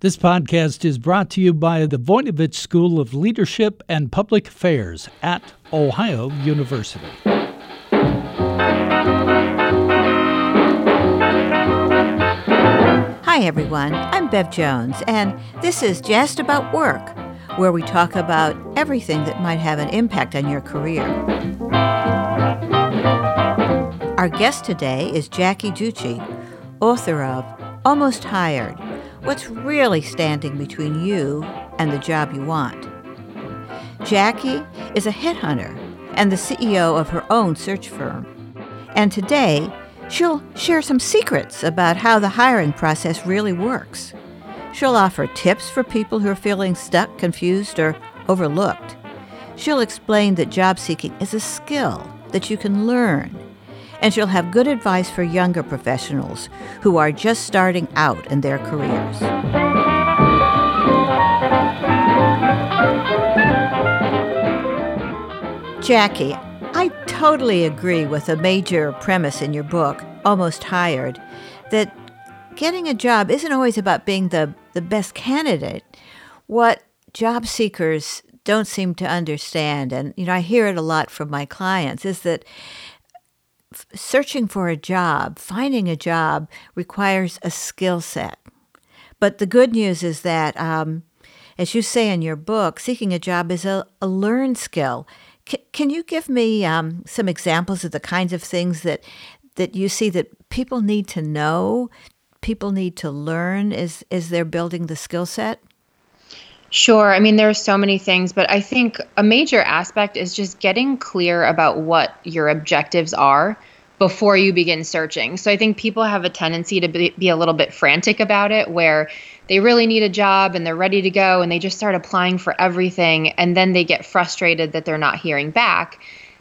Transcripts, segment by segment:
This podcast is brought to you by the Voinovich School of Leadership and Public Affairs at Ohio University. Hi, everyone. I'm Bev Jones, and this is Just About Work, where we talk about everything that might have an impact on your career. Our guest today is Jackie Ducci, author of Almost Hired What's really standing between you and the job you want? Jackie is a headhunter and the CEO of her own search firm. And today, she'll share some secrets about how the hiring process really works. She'll offer tips for people who are feeling stuck, confused, or overlooked. She'll explain that job seeking is a skill that you can learn and she'll have good advice for younger professionals who are just starting out in their careers. Jackie, I totally agree with a major premise in your book, Almost Hired, that getting a job isn't always about being the, the best candidate. What job seekers don't seem to understand, and you know, I hear it a lot from my clients, is that searching for a job, finding a job requires a skill set. But the good news is that, um, as you say in your book, seeking a job is a, a learned skill. C- can you give me um, some examples of the kinds of things that that you see that people need to know, people need to learn as as they're building the skill set? Sure. I mean, there are so many things, but I think a major aspect is just getting clear about what your objectives are before you begin searching. So I think people have a tendency to be, be, a little bit frantic about it, where they really need a job and they're ready to go and they just start applying for everything. And then they get frustrated that they're not hearing back.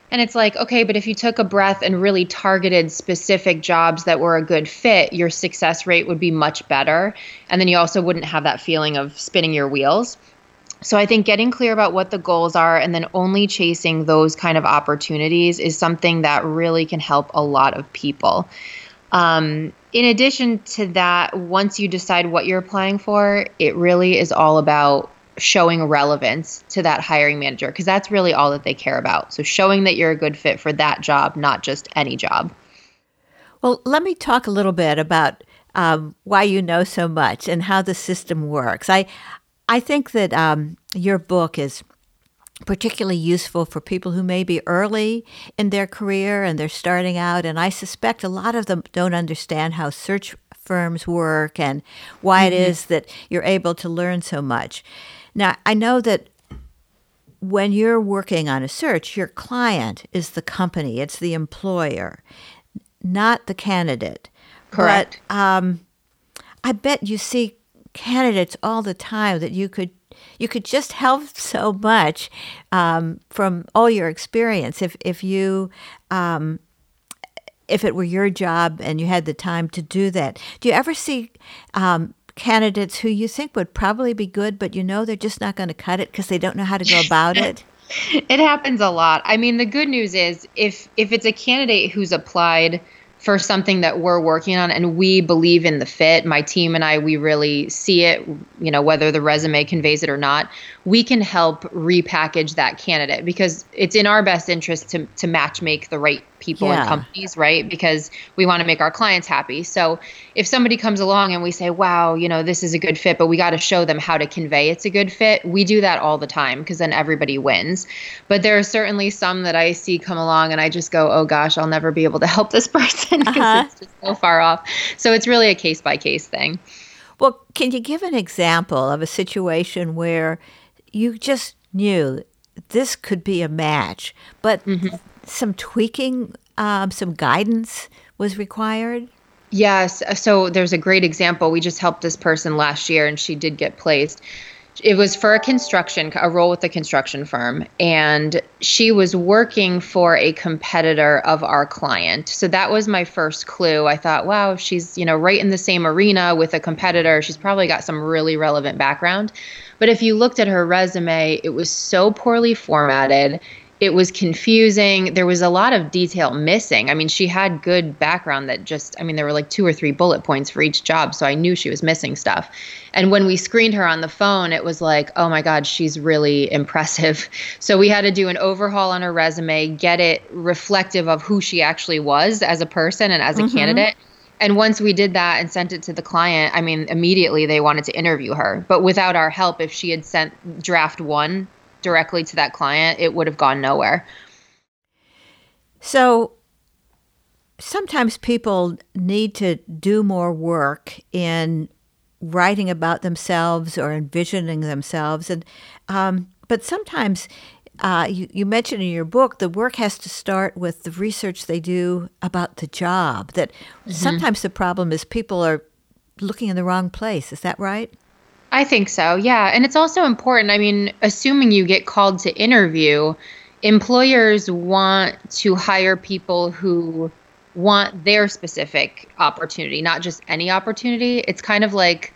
And it's like, okay, but if you took a breath and really targeted specific jobs that were a good fit, your success rate would be much better. And then you also wouldn't have that feeling of spinning your wheels. So I think getting clear about what the goals are and then only chasing those kind of opportunities is something that really can help a lot of people. Um, in addition to that, once you decide what you're applying for, it really is all about showing relevance to that hiring manager because that's really all that they care about. So showing that you're a good fit for that job, not just any job. Well, let me talk a little bit about um, why you know so much and how the system works. I I think that um, your book is particularly useful for people who may be early in their career and they're starting out. And I suspect a lot of them don't understand how search firms work and why mm-hmm. it is that you're able to learn so much. Now, I know that when you're working on a search, your client is the company, it's the employer, not the candidate. Correct. But um, I bet you see candidates all the time that you could you could just help so much um, from all your experience if if you um, if it were your job and you had the time to do that. Do you ever see um, candidates who you think would probably be good, but you know they're just not going to cut it because they don't know how to go about it? it happens a lot. I mean, the good news is if if it's a candidate who's applied for something that we're working on and we believe in the fit my team and i we really see it you know whether the resume conveys it or not we can help repackage that candidate because it's in our best interest to to match make the right people yeah. and companies, right? Because we want to make our clients happy. So if somebody comes along and we say, wow, you know, this is a good fit, but we got to show them how to convey it's a good fit, we do that all the time because then everybody wins. But there are certainly some that I see come along and I just go, oh gosh, I'll never be able to help this person because uh-huh. it's just so far off. So it's really a case by case thing. Well, can you give an example of a situation where you just knew this could be a match, but mm-hmm. Some tweaking, um, some guidance was required? Yes. So there's a great example. We just helped this person last year and she did get placed. It was for a construction a role with a construction firm. And she was working for a competitor of our client. So that was my first clue. I thought wow if she's you know right in the same arena with a competitor. She's probably got some really relevant background. But if you looked at her resume it was so poorly formatted it was confusing. There was a lot of detail missing. I mean, she had good background that just, I mean, there were like two or three bullet points for each job. So I knew she was missing stuff. And when we screened her on the phone, it was like, oh my God, she's really impressive. So we had to do an overhaul on her resume, get it reflective of who she actually was as a person and as a mm-hmm. candidate. And once we did that and sent it to the client, I mean, immediately they wanted to interview her. But without our help, if she had sent draft one directly to that client, it would have gone nowhere. So sometimes people need to do more work in writing about themselves or envisioning themselves, and um, but sometimes. Uh, you, you mentioned in your book the work has to start with the research they do about the job. That mm-hmm. sometimes the problem is people are looking in the wrong place. Is that right? I think so, yeah. And it's also important. I mean, assuming you get called to interview, employers want to hire people who want their specific opportunity, not just any opportunity. It's kind of like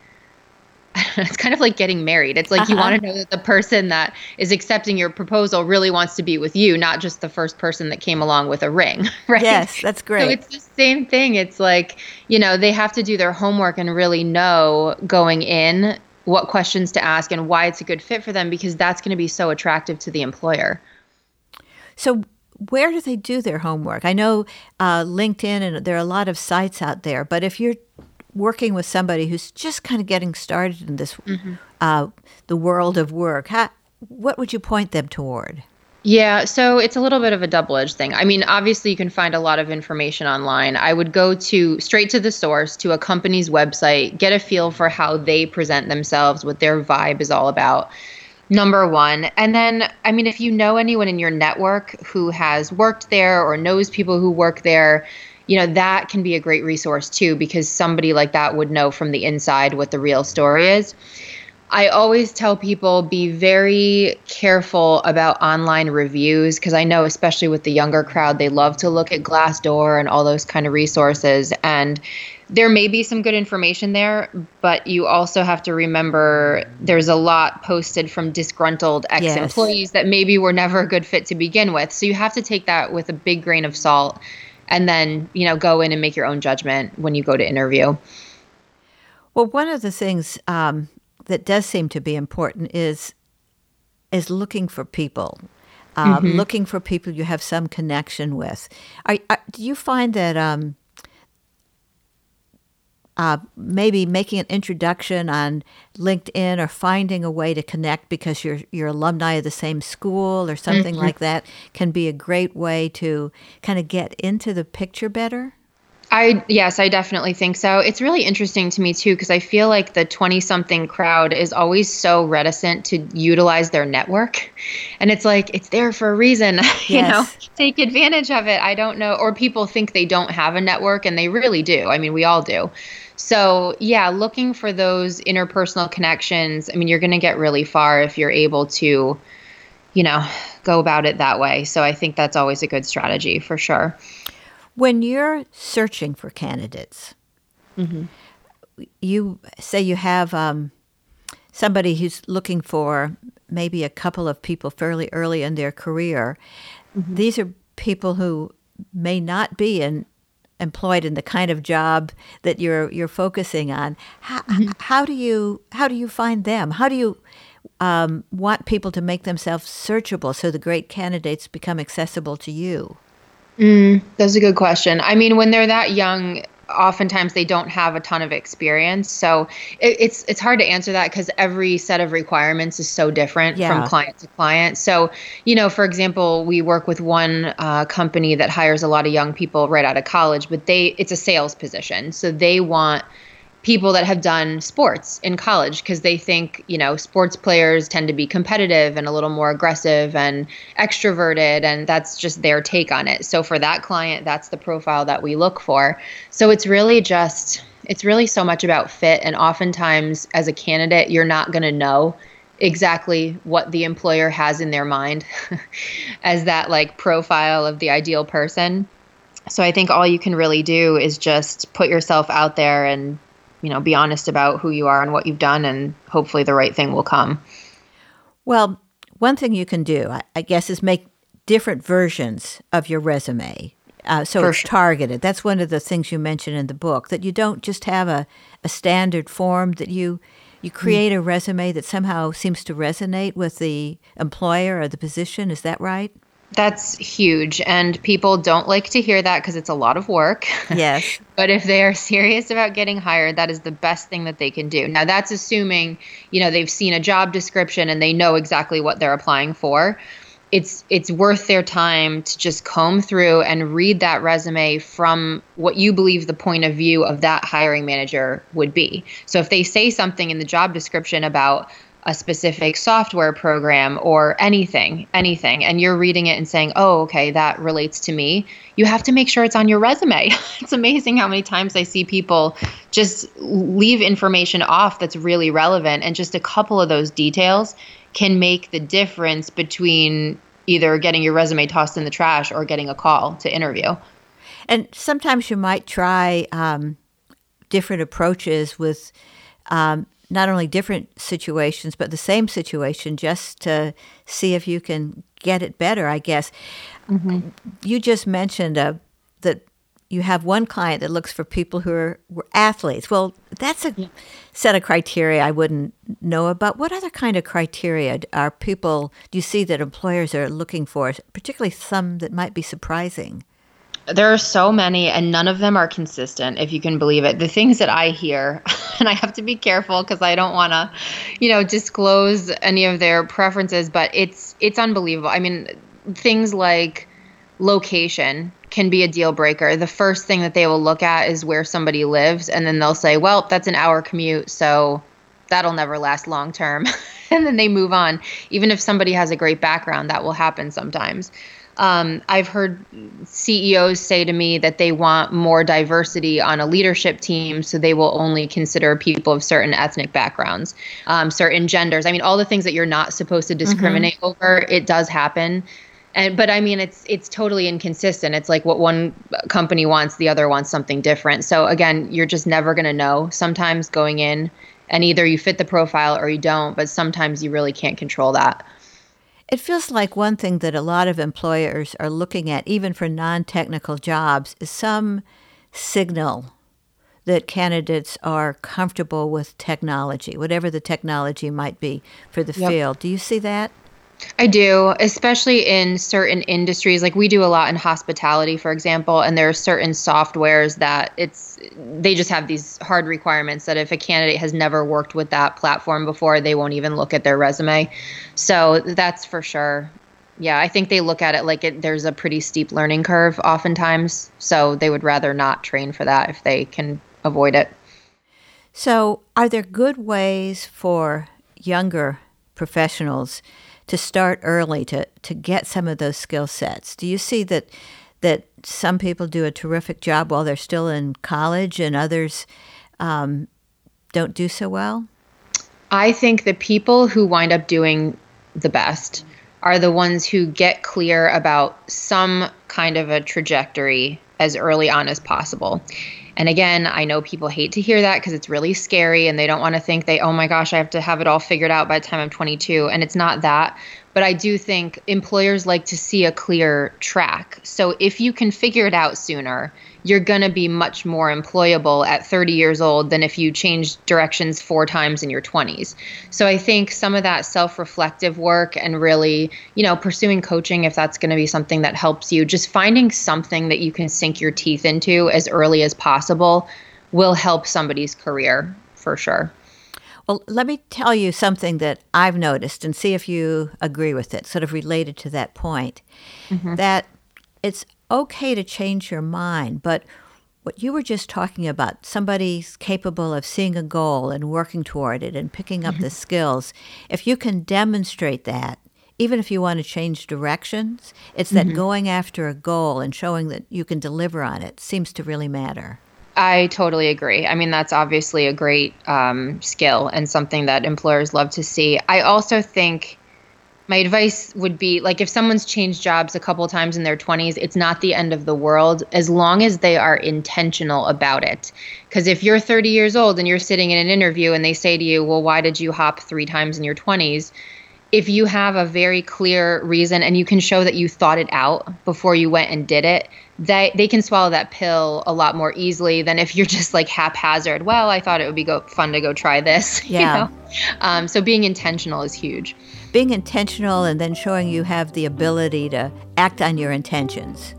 it's kind of like getting married. It's like uh-huh. you want to know that the person that is accepting your proposal really wants to be with you, not just the first person that came along with a ring, right? Yes, that's great. So it's the same thing. It's like, you know, they have to do their homework and really know going in what questions to ask and why it's a good fit for them because that's going to be so attractive to the employer. So, where do they do their homework? I know uh, LinkedIn and there are a lot of sites out there, but if you're working with somebody who's just kind of getting started in this mm-hmm. uh, the world of work, how, what would you point them toward? Yeah, so it's a little bit of a double edged thing. I mean, obviously, you can find a lot of information online. I would go to straight to the source, to a company's website, get a feel for how they present themselves, what their vibe is all about. Number one. And then, I mean, if you know anyone in your network who has worked there or knows people who work there, you know, that can be a great resource too, because somebody like that would know from the inside what the real story is. I always tell people be very careful about online reviews because I know, especially with the younger crowd, they love to look at Glassdoor and all those kind of resources. And there may be some good information there, but you also have to remember there's a lot posted from disgruntled ex employees yes. that maybe were never a good fit to begin with. So you have to take that with a big grain of salt and then, you know, go in and make your own judgment when you go to interview. Well, one of the things um, that does seem to be important is is looking for people, um, mm-hmm. looking for people you have some connection with. Are, are, do you find that um, uh, maybe making an introduction on LinkedIn or finding a way to connect because you're you're alumni of the same school or something mm-hmm. like that can be a great way to kind of get into the picture better? I yes, I definitely think so. It's really interesting to me too because I feel like the 20 something crowd is always so reticent to utilize their network. And it's like it's there for a reason, you know. Take advantage of it. I don't know or people think they don't have a network and they really do. I mean, we all do. So, yeah, looking for those interpersonal connections. I mean, you're going to get really far if you're able to you know, go about it that way. So I think that's always a good strategy for sure. When you're searching for candidates, mm-hmm. you say you have um, somebody who's looking for maybe a couple of people fairly early in their career. Mm-hmm. These are people who may not be in, employed in the kind of job that you're you're focusing on. How, mm-hmm. how do you how do you find them? How do you um, want people to make themselves searchable so the great candidates become accessible to you? Mm, that's a good question. I mean, when they're that young, oftentimes they don't have a ton of experience so it, it's it's hard to answer that because every set of requirements is so different yeah. from client to client so you know for example we work with one uh, company that hires a lot of young people right out of college but they it's a sales position so they want people that have done sports in college because they think, you know, sports players tend to be competitive and a little more aggressive and extroverted, and that's just their take on it. So for that client, that's the profile that we look for. So it's really just, it's really so much about fit. And oftentimes, as a candidate, you're not going to know exactly what the employer has in their mind as that like profile of the ideal person. So I think all you can really do is just put yourself out there and you know, be honest about who you are and what you've done, and hopefully the right thing will come. Well, one thing you can do, I, I guess, is make different versions of your resume. Uh, so For it's sure. targeted. That's one of the things you mention in the book that you don't just have a, a standard form that you you create a resume that somehow seems to resonate with the employer or the position. Is that right? That's huge. And people don't like to hear that because it's a lot of work. Yes. but if they are serious about getting hired, that is the best thing that they can do. Now, that's assuming, you know, they've seen a job description and they know exactly what they're applying for. It's it's worth their time to just comb through and read that resume from what you believe the point of view of that hiring manager would be. So if they say something in the job description about a specific software program or anything, anything, and you're reading it and saying, oh, okay, that relates to me, you have to make sure it's on your resume. it's amazing how many times I see people just leave information off that's really relevant, and just a couple of those details can make the difference between either getting your resume tossed in the trash or getting a call to interview. And sometimes you might try um, different approaches with um, not only different situations, but the same situation just to see if you can get it better, I guess. You just mentioned uh, that you have one client that looks for people who are athletes. Well, that's a set of criteria I wouldn't know about. What other kind of criteria are people, do you see that employers are looking for, particularly some that might be surprising? There are so many, and none of them are consistent, if you can believe it. The things that I hear, and I have to be careful because I don't want to, you know, disclose any of their preferences, but it's it's unbelievable. I mean, things like location can be a deal breaker. The first thing that they will look at is where somebody lives, and then they'll say, "Well, that's an hour commute, so that'll never last long term." and then they move on. Even if somebody has a great background, that will happen sometimes. Um, I've heard CEOs say to me that they want more diversity on a leadership team, so they will only consider people of certain ethnic backgrounds, um, certain genders. I mean, all the things that you're not supposed to discriminate over, it does happen. And but I mean, it's it's totally inconsistent. It's like what one company wants, the other wants something different. So again, you're just never going to know. Sometimes going in, and either you fit the profile or you don't. But sometimes you really can't control that. It feels like one thing that a lot of employers are looking at, even for non technical jobs, is some signal that candidates are comfortable with technology, whatever the technology might be for the Yep. field. Do you see that? I do, especially in certain industries. Like we do a lot in hospitality, for example, and there are certain softwares that it's they just have these hard requirements that if a candidate has never worked with that platform before, they won't even look at their resume. So that's for sure. Yeah, I think they look at it like it, there's a pretty steep learning curve oftentimes. So they would rather not train for that if they can avoid it. So, are there good ways for younger professionals to start early to, to get some of those skill sets? Do you see that that some people do a terrific job while they're still in college and others um, don't do so well? I think the people who wind up doing the best are the ones who get clear about some kind of a trajectory as early on as possible. And again, I know people hate to hear that because it's really scary and they don't want to think they, oh my gosh, I have to have it all figured out by the time I'm 22. And it's not that. But I do think employers like to see a clear track. So if you can figure it out sooner, you're going to be much more employable at 30 years old than if you change directions four times in your 20s. So I think some of that self-reflective work and really, you know, pursuing coaching if that's going to be something that helps you, just finding something that you can sink your teeth into as early as possible will help somebody's career for sure. Well, let me tell you something that I've noticed and see if you agree with it, sort of related to that point. Mm-hmm. That it's okay to change your mind, but what you were just talking about, somebody's capable of seeing a goal and working toward it and picking up the skills, if you can demonstrate that, even if you want to change directions, it's that going after a goal and showing that you can deliver on it seems to really matter. I totally agree. I mean, that's obviously a great um, skill and something that employers love to see. I also think my advice would be like if someone's changed jobs a couple times in their 20s, it's not the end of the world as long as they are intentional about it. Because if you're 30 years old and you're sitting in an interview and they say to you, Well, why did you hop three times in your 20s? if you have a very clear reason and you can show that you thought it out before you went and did it, they they can swallow that pill a lot more easily than if you're just like haphazard. Well, I thought it would be go, fun to go try this. Yeah. You know? um, so being intentional is huge. Being intentional and then showing you have the ability to act on your intentions.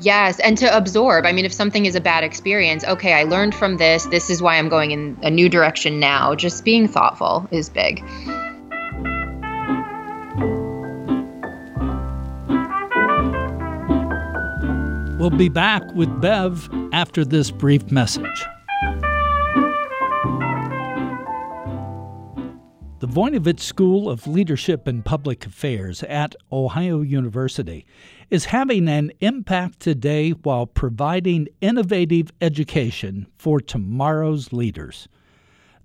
Yes, and to absorb. I mean, if something is a bad experience, okay, I learned from this. This is why I'm going in a new direction now. Just being thoughtful is big. We'll be back with Bev after this brief message. Voinovich School of Leadership and Public Affairs at Ohio University is having an impact today while providing innovative education for tomorrow's leaders.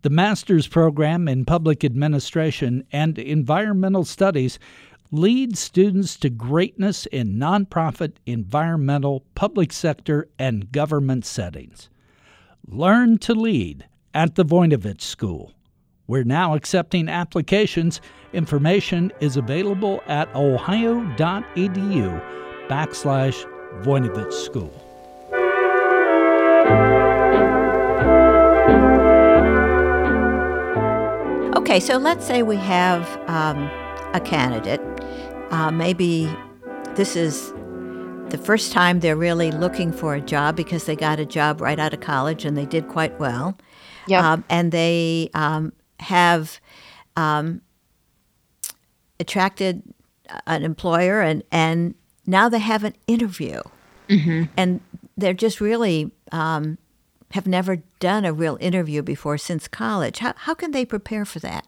The master's program in public administration and environmental studies leads students to greatness in nonprofit, environmental, public sector, and government settings. Learn to lead at the Voinovich School. We're now accepting applications. Information is available at ohio.edu backslash Voinovich School. Okay, so let's say we have um, a candidate. Uh, maybe this is the first time they're really looking for a job because they got a job right out of college and they did quite well. Yeah. Um, and they um, have um, attracted an employer and, and now they have an interview. Mm-hmm. And they're just really um, have never done a real interview before since college. How, how can they prepare for that?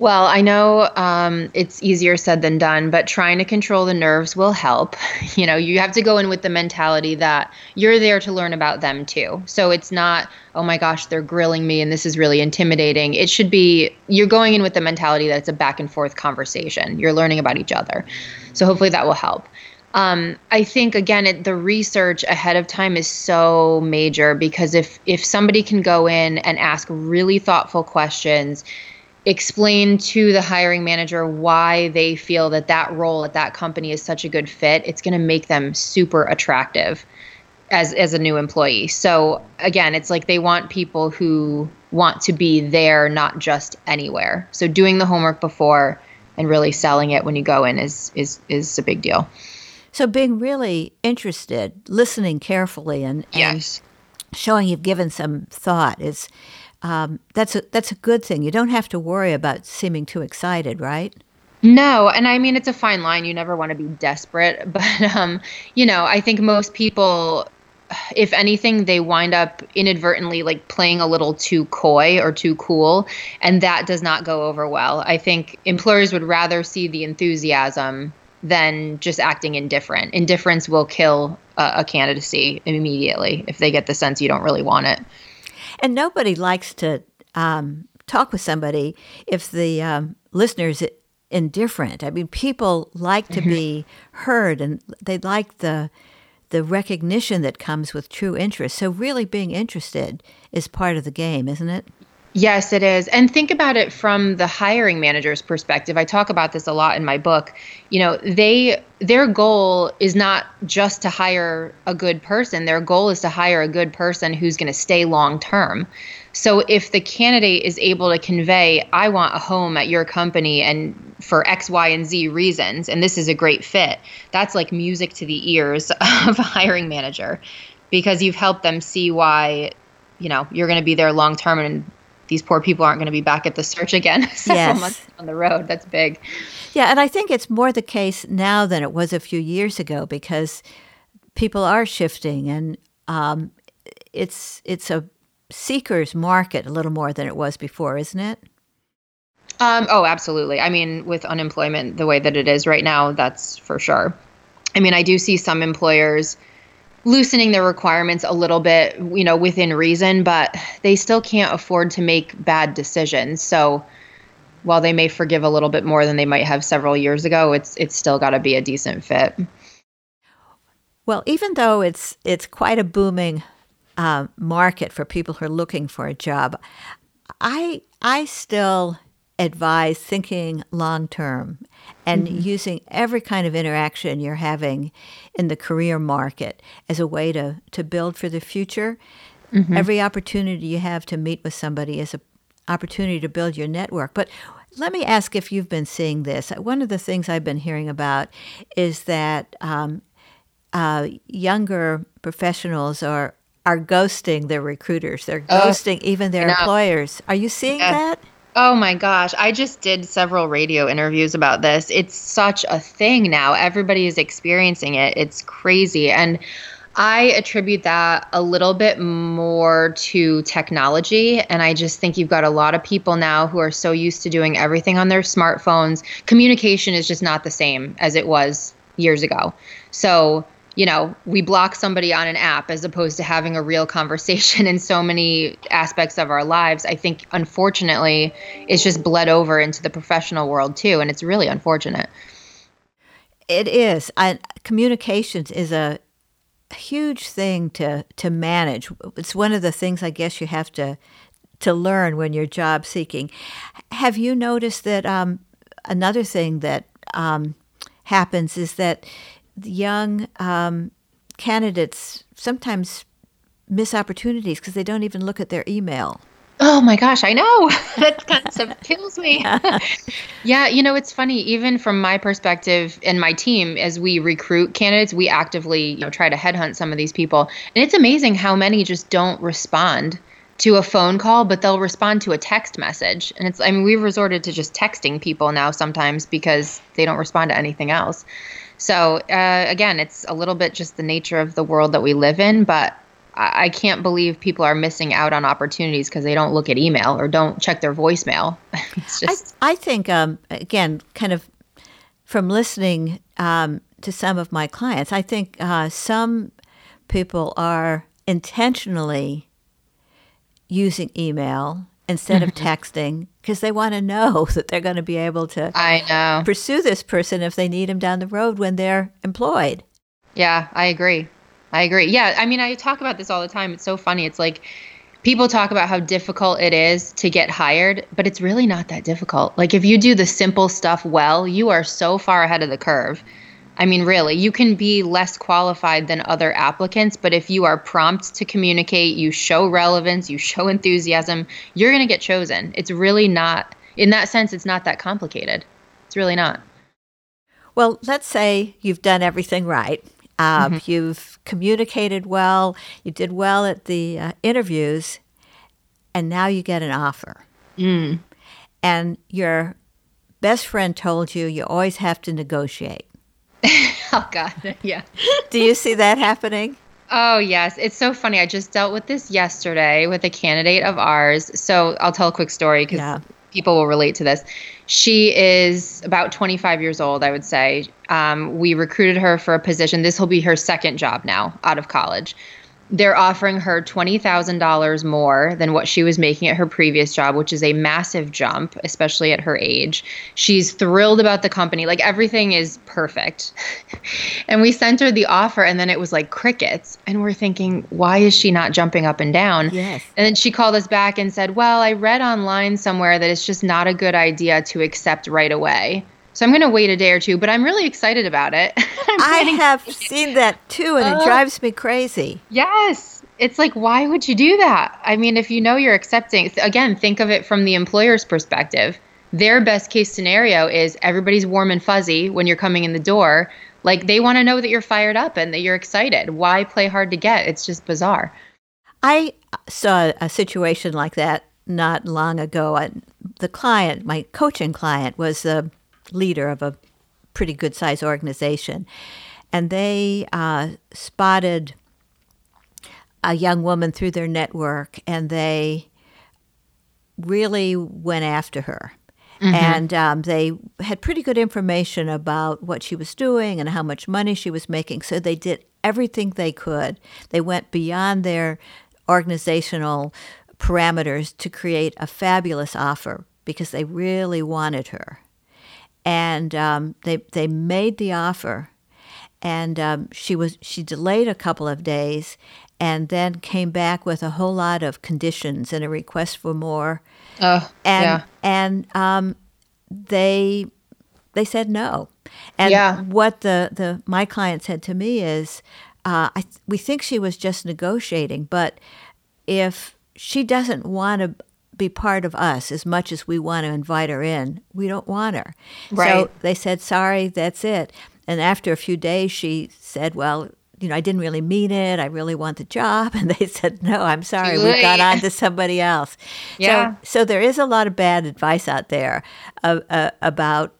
Well, I know um, it's easier said than done, but trying to control the nerves will help. You know, you have to go in with the mentality that you're there to learn about them too. So it's not, oh my gosh, they're grilling me and this is really intimidating. It should be, you're going in with the mentality that it's a back and forth conversation. You're learning about each other. So hopefully that will help. Um, I think again, it, the research ahead of time is so major because if if somebody can go in and ask really thoughtful questions, explain to the hiring manager why they feel that that role at that company is such a good fit, it's going to make them super attractive as as a new employee. So again, it's like they want people who want to be there, not just anywhere. So doing the homework before and really selling it when you go in is is is a big deal. So being really interested, listening carefully, and, and Yes. showing you've given some thought is um, that's a that's a good thing. You don't have to worry about seeming too excited, right? No, and I mean it's a fine line. You never want to be desperate, but um, you know, I think most people if anything they wind up inadvertently like playing a little too coy or too cool and that does not go over well. I think employers would rather see the enthusiasm than just acting indifferent. Indifference will kill a, a candidacy immediately if they get the sense you don't really want it. And nobody likes to um, talk with somebody if the um, listener's indifferent. I mean, people like to be heard, and they like the the recognition that comes with true interest. So, really, being interested is part of the game, isn't it? Yes, it is. And think about it from the hiring manager's perspective. I talk about this a lot in my book. You know, they their goal is not just to hire a good person. Their goal is to hire a good person who's going to stay long term. So if the candidate is able to convey, I want a home at your company and for X, Y, and Z reasons, and this is a great fit, that's like music to the ears of a hiring manager because you've helped them see why, you know, you're going to be there long term and these poor people aren't going to be back at the search again several Yes. down the road. That's big. Yeah, and I think it's more the case now than it was a few years ago because people are shifting, and um, it's it's a seeker's market a little more than it was before, isn't it? Um, oh, absolutely. I mean, with unemployment the way that it is right now, that's for sure. I mean, I do see some employers loosening their requirements a little bit, you know, within reason, but they still can't afford to make bad decisions. So while they may forgive a little bit more than they might have several years ago, it's it's still got to be a decent fit. Well, even though it's it's quite a booming uh, market for people who are looking for a job, I I still advise thinking long term and Mm-hmm. using every kind of interaction you're having in the career market as a way to, to build for the future. Mm-hmm. Every opportunity you have to meet with somebody is an opportunity to build your network. But let me ask if you've been seeing this. One of the things I've been hearing about is that um, uh, younger professionals are are ghosting their recruiters. They're ghosting even their employers. Are you seeing Yes. that? Oh my gosh, I just did several radio interviews about this. It's such a thing now. Everybody is experiencing it. It's crazy. And I attribute that a little bit more to technology. And I just think you've got a lot of people now who are so used to doing everything on their smartphones. Communication is just not the same as it was years ago. So, you know, we block somebody on an app as opposed to having a real conversation in so many aspects of our lives. I think, unfortunately, it's just bled over into the professional world too. And it's really unfortunate. It is. I, communications is a huge thing to to manage. It's one of the things I guess you have to to learn when you're job seeking. Have you noticed that um, another thing that um, happens is that young um, candidates sometimes miss opportunities because they don't even look at their email. Oh my gosh, I know. that concept kills me. yeah, you know, it's funny, even from my perspective and my team, as we recruit candidates, we actively, you know, try to headhunt some of these people. And it's amazing how many just don't respond to a phone call, but they'll respond to a text message. And it's I mean, we've resorted to just texting people now sometimes because they don't respond to anything else. So uh, again, it's a little bit just the nature of the world that we live in, but I I can't believe people are missing out on opportunities because they don't look at email or don't check their voicemail. it's I, I think, um, again, kind of from listening um, to some of my clients, I think uh, some people are intentionally using email instead of texting because they want to know that they're going to be able to I know. pursue this person if they need him down the road when they're employed. Yeah, I agree. I agree. Yeah, I mean, I talk about this all the time. It's so funny. It's like people talk about how difficult it is to get hired, but it's really not that difficult. Like if you do the simple stuff well, you are so far ahead of the curve. I mean, really, you can be less qualified than other applicants, but if you are prompt to communicate, you show relevance, you show enthusiasm, you're going to get chosen. It's really not, in that sense, it's not that complicated. It's really not. Well, let's say you've done everything right. Um, You've communicated well, you did well at the uh, interviews, and now you get an offer. And your best friend told you you always have to negotiate. Oh, God. Yeah. Do you see that happening? Oh, yes. It's so funny. I just dealt with this yesterday with a candidate of ours. So I'll tell a quick story because Yeah. people will relate to this. She is about 25 years old, I would say. Um, we recruited her for a position. This will be her second job now out of college. They're offering her $20,000 more than what she was making at her previous job, which is a massive jump, especially at her age. She's thrilled about the company. Like everything is perfect. and we sent her the offer, and then it was like crickets. And we're thinking, why is she not jumping up and down? Yes. And then she called us back and said, Well, I read online somewhere that it's just not a good idea to accept right away. So I'm going to wait a day or two, but I'm really excited about it. I have seen that too, and it Oh. drives me crazy. Yes. It's like, why would you do that? I mean, if you know you're accepting, again, think of it from the employer's perspective. Their best case scenario is everybody's warm and fuzzy when you're coming in the door. Like they want to know that you're fired up and that you're excited. Why play hard to get? It's just bizarre. I uh, saw a situation like that not long ago. I, the client, my coaching client, was the leader of a pretty good sized organization, and they uh, spotted a young woman through their network, and they really went after her. And um, they had pretty good information about what she was doing and how much money she was making. So they did everything they could. They went beyond their organizational parameters to create a fabulous offer because they really wanted her. And um, they they made the offer, and um, she was she delayed a couple of days, and then came back with a whole lot of conditions and a request for more. Oh, and yeah. and um, they they said no. And Yeah. what the, the my client said to me is, uh, I th- we think she was just negotiating, but if she doesn't want to be part of us as much as we want to invite her in, we don't want her. Right. So they said, sorry, that's it. And after a few days, she said, well, you know, I didn't really mean it. I really want the job. And they said, no, I'm sorry. Too We've got on to somebody else. Yeah. So, so there is a lot of bad advice out there uh, uh, about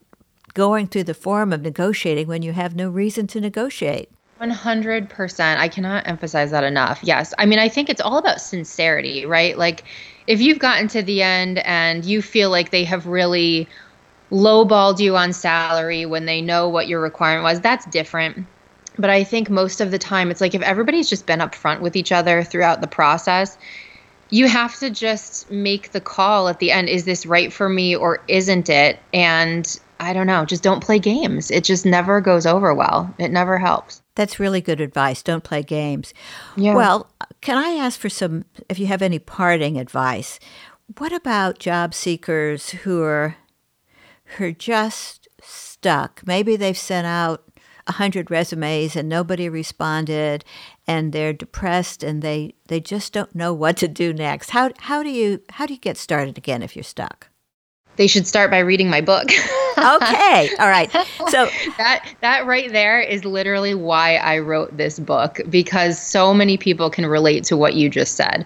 going through the form of negotiating when you have no reason to negotiate. 100%. I cannot emphasize that enough. Yes. I mean, I think it's all about sincerity, right? Like, if you've gotten to the end and you feel like they have really lowballed you on salary when they know what your requirement was, that's different. But I think most of the time, it's like if everybody's just been upfront with each other throughout the process, you have to just make the call at the end is this right for me or isn't it? And I don't know, just don't play games. It just never goes over well. It never helps. That's really good advice. Don't play games. Yeah. Well, can I ask for some, if you have any parting advice? What about job seekers who are, who are just stuck? Maybe they've sent out a hundred resumes and nobody responded, and they're depressed and they they just don't know what to do next. How how do you how do you get started again if you're stuck? They should start by reading my book. Okay, all right. So that that right there is literally why I wrote this book because so many people can relate to what you just said.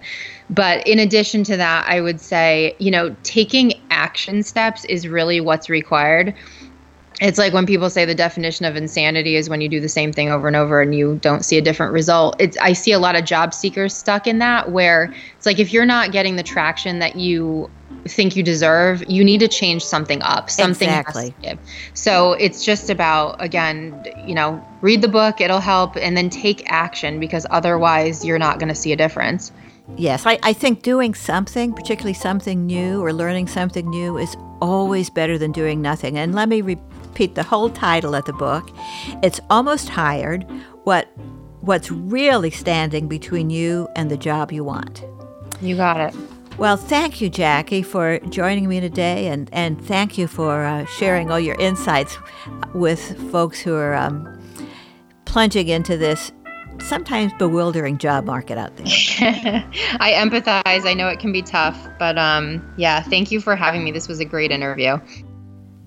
But in addition to that, I would say, you know, taking action steps is really what's required. It's like when people say the definition of insanity is when you do the same thing over and over and you don't see a different result. It's I see a lot of job seekers stuck in that where it's like if you're not getting the traction that you think you deserve, you need to change something up. Something Exactly. So it's just about again, you know, read the book, it'll help, and then take action because otherwise you're not going to see a difference. Yes, I, I think doing something, particularly something new or learning something new, is always better than doing nothing. And let me repeat the whole title of the book. It's almost hired. What what's really standing between you and the job you want. You got it. Well, thank you, Jackie, for joining me today, and, and thank you for uh, sharing all your insights with folks who are um, plunging into this sometimes bewildering job market out there. I empathize. I know it can be tough, but um yeah, thank you for having me. This was a great interview.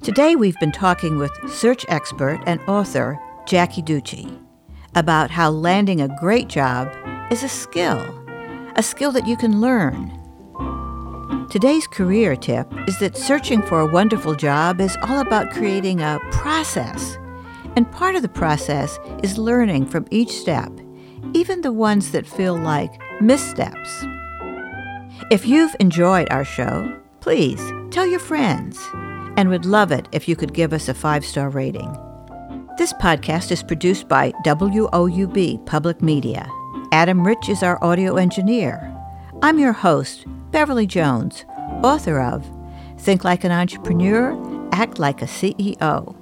Today, we've been talking with search expert and author Jackie Ducci about how landing a great job is a skill, a skill that you can learn. Today's career tip is that searching for a wonderful job is all about creating a process. And part of the process is learning from each step, even the ones that feel like missteps. If you've enjoyed our show, please tell your friends and would love it if you could give us a five star rating. This podcast is produced by WOUB Public Media. Adam Rich is our audio engineer. I'm your host, Beverly Jones, author of Think Like an Entrepreneur, Act Like a CEO.